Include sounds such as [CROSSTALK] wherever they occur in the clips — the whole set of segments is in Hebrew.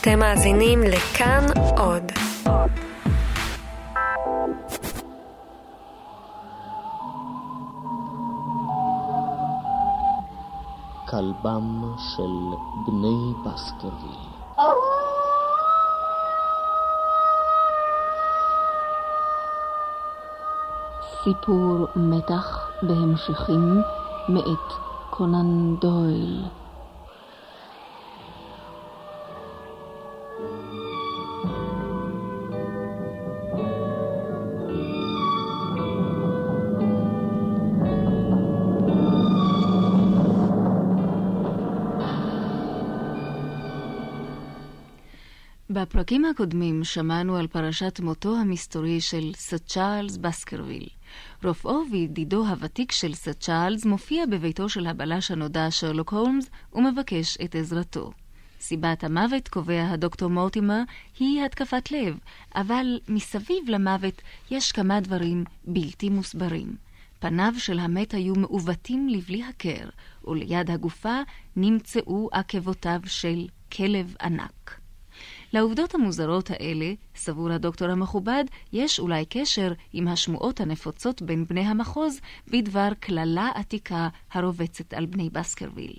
אתם מאזינים לכאן עוד. כלבם של בני בסקרוויל. סיפור מתח בהמשכים מאת קונן דויל. בפרקים הקודמים שמענו על פרשת מותו המסתורי של סר צ'ארלס בסקרוויל. רופאו וידידו הוותיק של סר צ'ארלס מופיע בביתו של הבלש הנודע שרלוק הולמס ומבקש את עזרתו. סיבת המוות, קובע הדוקטור מורטימר, היא התקפת לב, אבל מסביב למוות יש כמה דברים בלתי מוסברים. פניו של המת היו מעוותים לבלי הכר, וליד הגופה נמצאו עקבותיו של כלב ענק. לעובדות המוזרות האלה, סבור הדוקטור המכובד, יש אולי קשר עם השמועות הנפוצות בין בני המחוז בדבר קללה עתיקה הרובצת על בני בסקרוויל.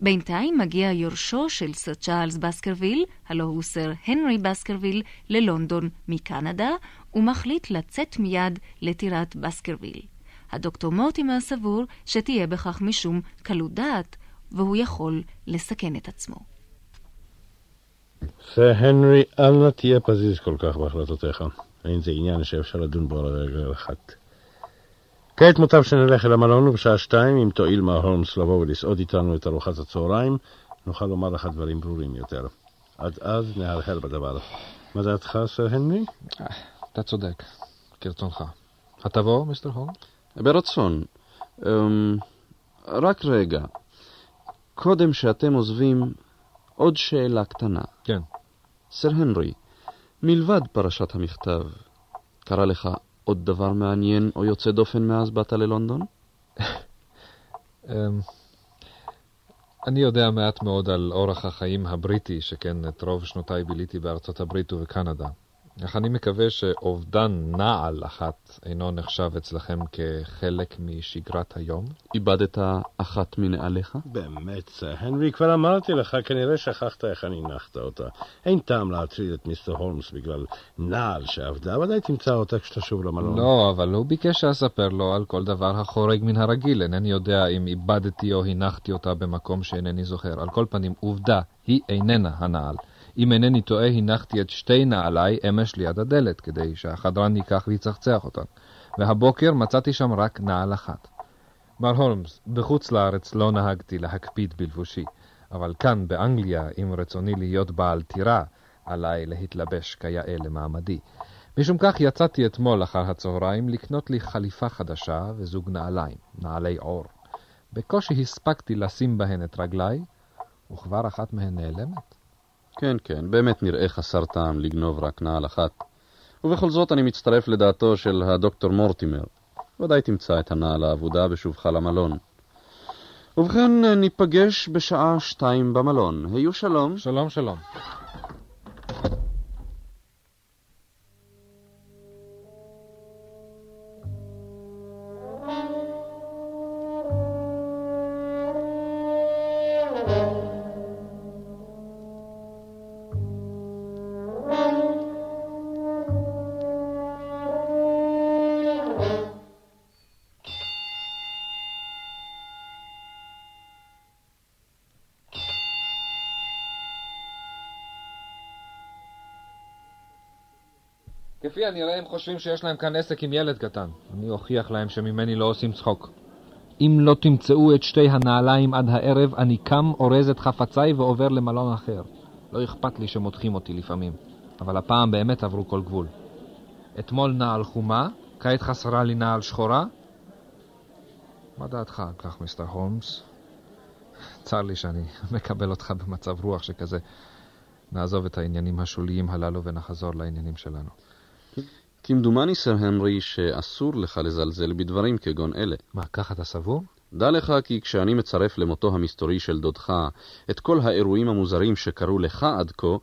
בינתיים מגיע יורשו של סר צ'ארלס בסקרוויל, הלו הוא סר הנרי בסקרוויל, ללונדון מקנדה, ומחליט לצאת מיד לטירת בסקרוויל. הדוקטור מורטימר סבור שתהיה בכך משום קלות דעת, והוא יכול לסכן את עצמו. והנרי, אל נא תהיה פזיז כל כך בהחלטותיך. אין זה עניין שאפשר לדון בו על הרגל אחת. כעת מוטב שנלך אל המלון ובשעה שתיים, אם תואיל מר הולמס לבוא ולסעוד איתנו את ארוחת הצהריים, נוכל לומר לך דברים ברורים יותר. עד אז נהרהר בדבר. מה דעתך, סר הנרי? אתה צודק, כרצונך. התבוא, מיסטר הולמס? ברצון. Um, רק רגע. קודם שאתם עוזבים, עוד שאלה קטנה. כן. סר הנרי, מלבד פרשת המכתב, קרה לך עוד דבר מעניין או יוצא דופן מאז באת ללונדון? אמ, אני יודע מעט מאוד על אורח החיים הבריטי, שכן את רוב שנותיי ביליתי בארצות הברית ובקנדה. אך אני מקווה שאובדן נעל אחת אינו נחשב אצלכם כחלק משגרת היום? איבדת אחת מנעליך? באמת, הנרי, כבר אמרתי לך, כנראה שכחת איך אני הנחת אותה. אין טעם להטריד את מיסטר הולמס בגלל נעל שעבדה, ודאי תמצא אותה כשתשוב למלון. לא, אבל הוא ביקש שאספר לו על כל דבר החורג מן הרגיל. אינני יודע אם איבדתי או הנחתי אותה במקום שאינני זוכר. על כל פנים, עובדה, היא איננה הנעל. אם אינני טועה, הנחתי את שתי נעליי אמש ליד הדלת, כדי שהחדרן ייקח ויצחצח אותן, והבוקר מצאתי שם רק נעל אחת. מר הולמס, בחוץ לארץ לא נהגתי להקפיד בלבושי, אבל כאן, באנגליה, אם רצוני להיות בעל טירה, עליי להתלבש כיאה למעמדי. משום כך יצאתי אתמול אחר הצהריים לקנות לי חליפה חדשה וזוג נעליים, נעלי עור. בקושי הספקתי לשים בהן את רגליי, וכבר אחת מהן נעלמת. כן, כן, באמת נראה חסר טעם לגנוב רק נעל אחת. ובכל זאת אני מצטרף לדעתו של הדוקטור מורטימר. ודאי תמצא את הנעל האבודה בשובך למלון. ובכן, ניפגש בשעה שתיים במלון. היו שלום. שלום, שלום. כפי הנראה הם חושבים שיש להם כאן עסק עם ילד קטן. אני אוכיח להם שממני לא עושים צחוק. אם לא תמצאו את שתי הנעליים עד הערב, אני קם, אורז את חפציי ועובר למלון אחר. לא אכפת לי שמותחים אותי לפעמים, אבל הפעם באמת עברו כל גבול. אתמול נעל חומה, כעת חסרה לי נעל שחורה. מה דעתך על כך, מיסטר הולמס? צר לי שאני [LAUGHS] מקבל אותך במצב רוח שכזה. נעזוב את העניינים השוליים הללו ונחזור לעניינים שלנו. כמדומני, סר הנרי, שאסור לך לזלזל בדברים כגון אלה. מה, כך אתה סבור? דע לך כי כשאני מצרף למותו המסתורי של דודך את כל האירועים המוזרים שקרו לך עד כה,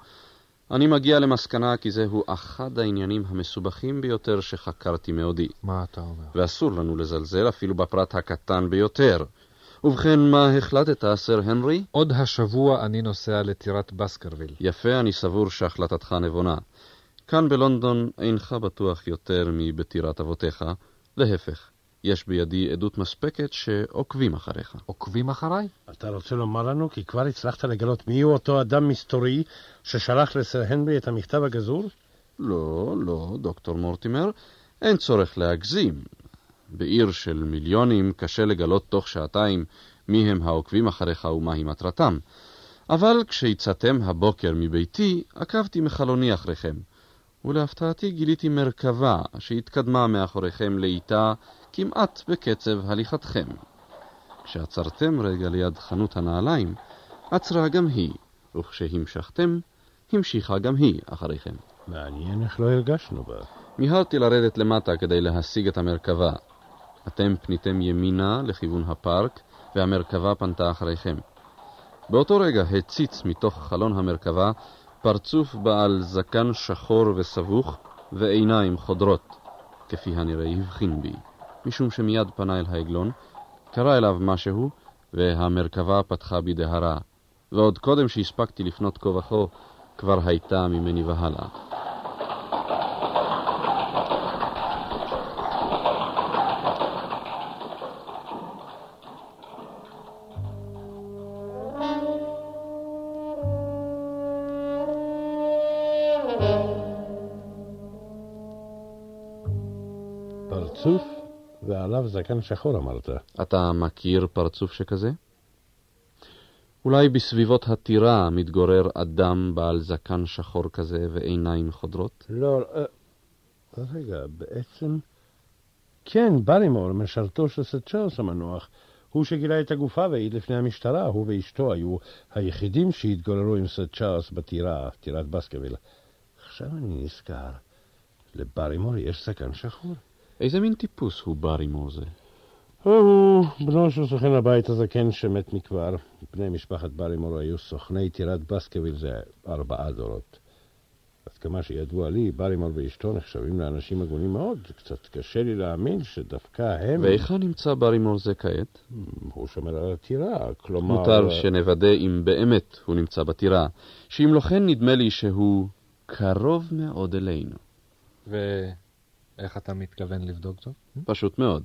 אני מגיע למסקנה כי זהו אחד העניינים המסובכים ביותר שחקרתי מעודי. מה אתה אומר? ואסור לנו לזלזל אפילו בפרט הקטן ביותר. ובכן, מה החלטת, סר הנרי? עוד השבוע אני נוסע לטירת בסקרוויל. יפה, אני סבור שהחלטתך נבונה. כאן בלונדון אינך בטוח יותר מבטירת אבותיך, להפך. יש בידי עדות מספקת שעוקבים אחריך. עוקבים אחריי? אתה רוצה לומר לנו כי כבר הצלחת לגלות מיהו אותו אדם מסתורי ששלח לסר הנרי את המכתב הגזור? לא, לא, דוקטור מורטימר, אין צורך להגזים. בעיר של מיליונים קשה לגלות תוך שעתיים מי הם העוקבים אחריך ומהי מטרתם. אבל כשיצאתם הבוקר מביתי, עקבתי מחלוני אחריכם, ולהפתעתי גיליתי מרכבה שהתקדמה מאחוריכם לאיטה כמעט בקצב הליכתכם. כשעצרתם רגע ליד חנות הנעליים, עצרה גם היא, וכשהמשכתם, המשיכה גם היא אחריכם. מעניין איך לא הרגשנו בה. מיהרתי לרדת למטה כדי להשיג את המרכבה. אתם פניתם ימינה לכיוון הפארק, והמרכבה פנתה אחריכם. באותו רגע הציץ מתוך חלון המרכבה פרצוף בעל זקן שחור וסבוך ועיניים חודרות, כפי הנראה הבחין בי. משום שמיד פנה אל העגלון, קרא אליו משהו, והמרכבה פתחה בדהרה, ועוד קודם שהספקתי לפנות כה כבר הייתה ממני והלאה. ועליו זקן שחור אמרת. אתה מכיר פרצוף שכזה? אולי בסביבות הטירה מתגורר אדם בעל זקן שחור כזה ועיניים חודרות? לא, אה, רגע, בעצם... כן, ברימור, משרתו של סט צ'ארלס המנוח. הוא שגילה את הגופה והעיד לפני המשטרה. הוא ואשתו היו היחידים שהתגוררו עם סט צ'ארלס בטירה, טירת בסקוויל. עכשיו אני נזכר, לברימור יש זקן שחור. איזה מין טיפוס הוא ברימור זה? הוא בנו של סוכן הבית הזקן שמת מכבר. בני משפחת ברימור היו סוכני טירת בסקוויל זה ארבעה דורות. עד כמה שידוע לי, ברימור ואשתו נחשבים לאנשים הגונים מאוד. קצת קשה לי להאמין שדווקא הם... והיכן נמצא ברימור זה כעת? הוא שומר על הטירה, כלומר... מוטב שנוודא אם באמת הוא נמצא בטירה, שאם לא כן נדמה לי שהוא קרוב מאוד אלינו. ואיך אתה מתכוון לבדוק זאת? פשוט מאוד.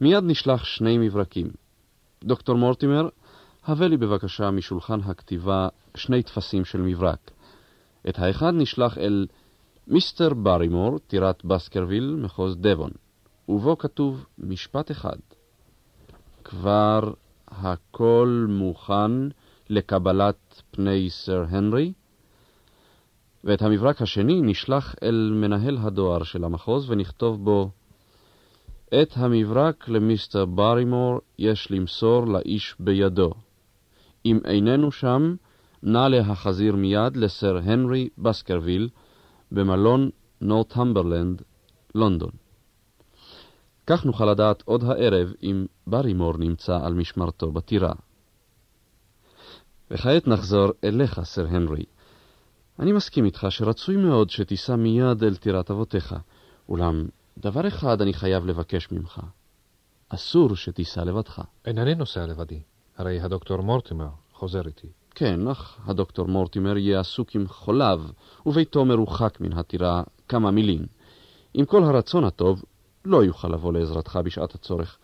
מיד נשלח שני מברקים. דוקטור מורטימר, הבא לי בבקשה משולחן הכתיבה שני טפסים של מברק. את האחד נשלח אל מיסטר ברימור, טירת בסקרוויל, מחוז דבון, ובו כתוב משפט אחד: כבר הכל מוכן לקבלת פני סר הנרי, ואת המברק השני נשלח אל מנהל הדואר של המחוז ונכתוב בו את המברק למיסטר ברימור יש למסור לאיש בידו. אם איננו שם, נא להחזיר מיד לסר הנרי בסקרוויל במלון נורת'מברלנד, לונדון. כך נוכל לדעת עוד הערב אם ברימור נמצא על משמרתו בטירה. וכעת נחזור אליך, סר הנרי. אני מסכים איתך שרצוי מאוד שתיסע מיד אל טירת אבותיך, אולם דבר אחד אני חייב לבקש ממך. אסור שתיסע לבדך. אינני נוסע לבדי. הרי הדוקטור מורטימר חוזר איתי. כן, אך הדוקטור מורטימר יהיה עסוק עם חוליו, וביתו מרוחק מן הטירה כמה מילים. עם כל הרצון הטוב, לא יוכל לבוא לעזרתך בשעת הצורך.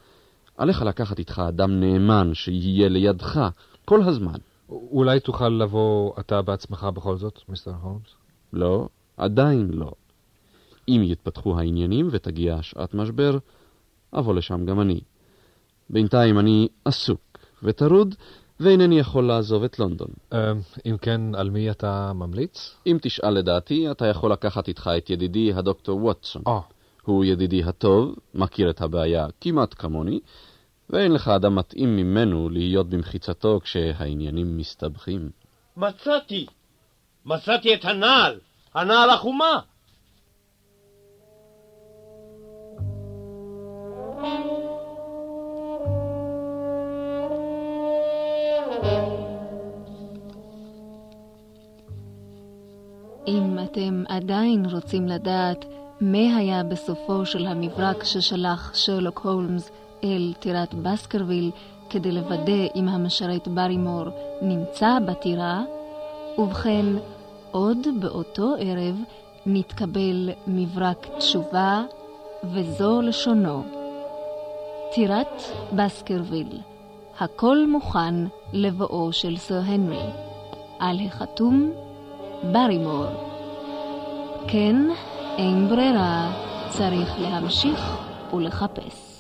עליך לקחת איתך אדם נאמן שיהיה לידך כל הזמן. אולי תוכל לבוא אתה בעצמך בכל זאת, מיסטר הולמס? לא, עדיין לא. אם יתפתחו העניינים ותגיע שעת משבר, אבוא לשם גם אני. בינתיים אני עסוק וטרוד, ואינני יכול לעזוב את לונדון. אם כן, על מי אתה ממליץ? אם תשאל לדעתי, אתה יכול לקחת איתך את ידידי הדוקטור ווטסון. או, הוא ידידי הטוב, מכיר את הבעיה כמעט כמוני, ואין לך אדם מתאים ממנו להיות במחיצתו כשהעניינים מסתבכים. מצאתי! מצאתי את הנעל! הנעל החומה! אם אתם עדיין רוצים לדעת מה היה בסופו של המברק ששלח שרלוק הולמס אל טירת בסקרוויל כדי לוודא אם המשרת ברימור נמצא בטירה, ובכן, עוד באותו ערב נתקבל מברק תשובה, וזו לשונו. טירת בסקרוויל, הכל מוכן לבואו של סר הנרי. על החתום, ברימור. כן, אין ברירה, צריך להמשיך ולחפש.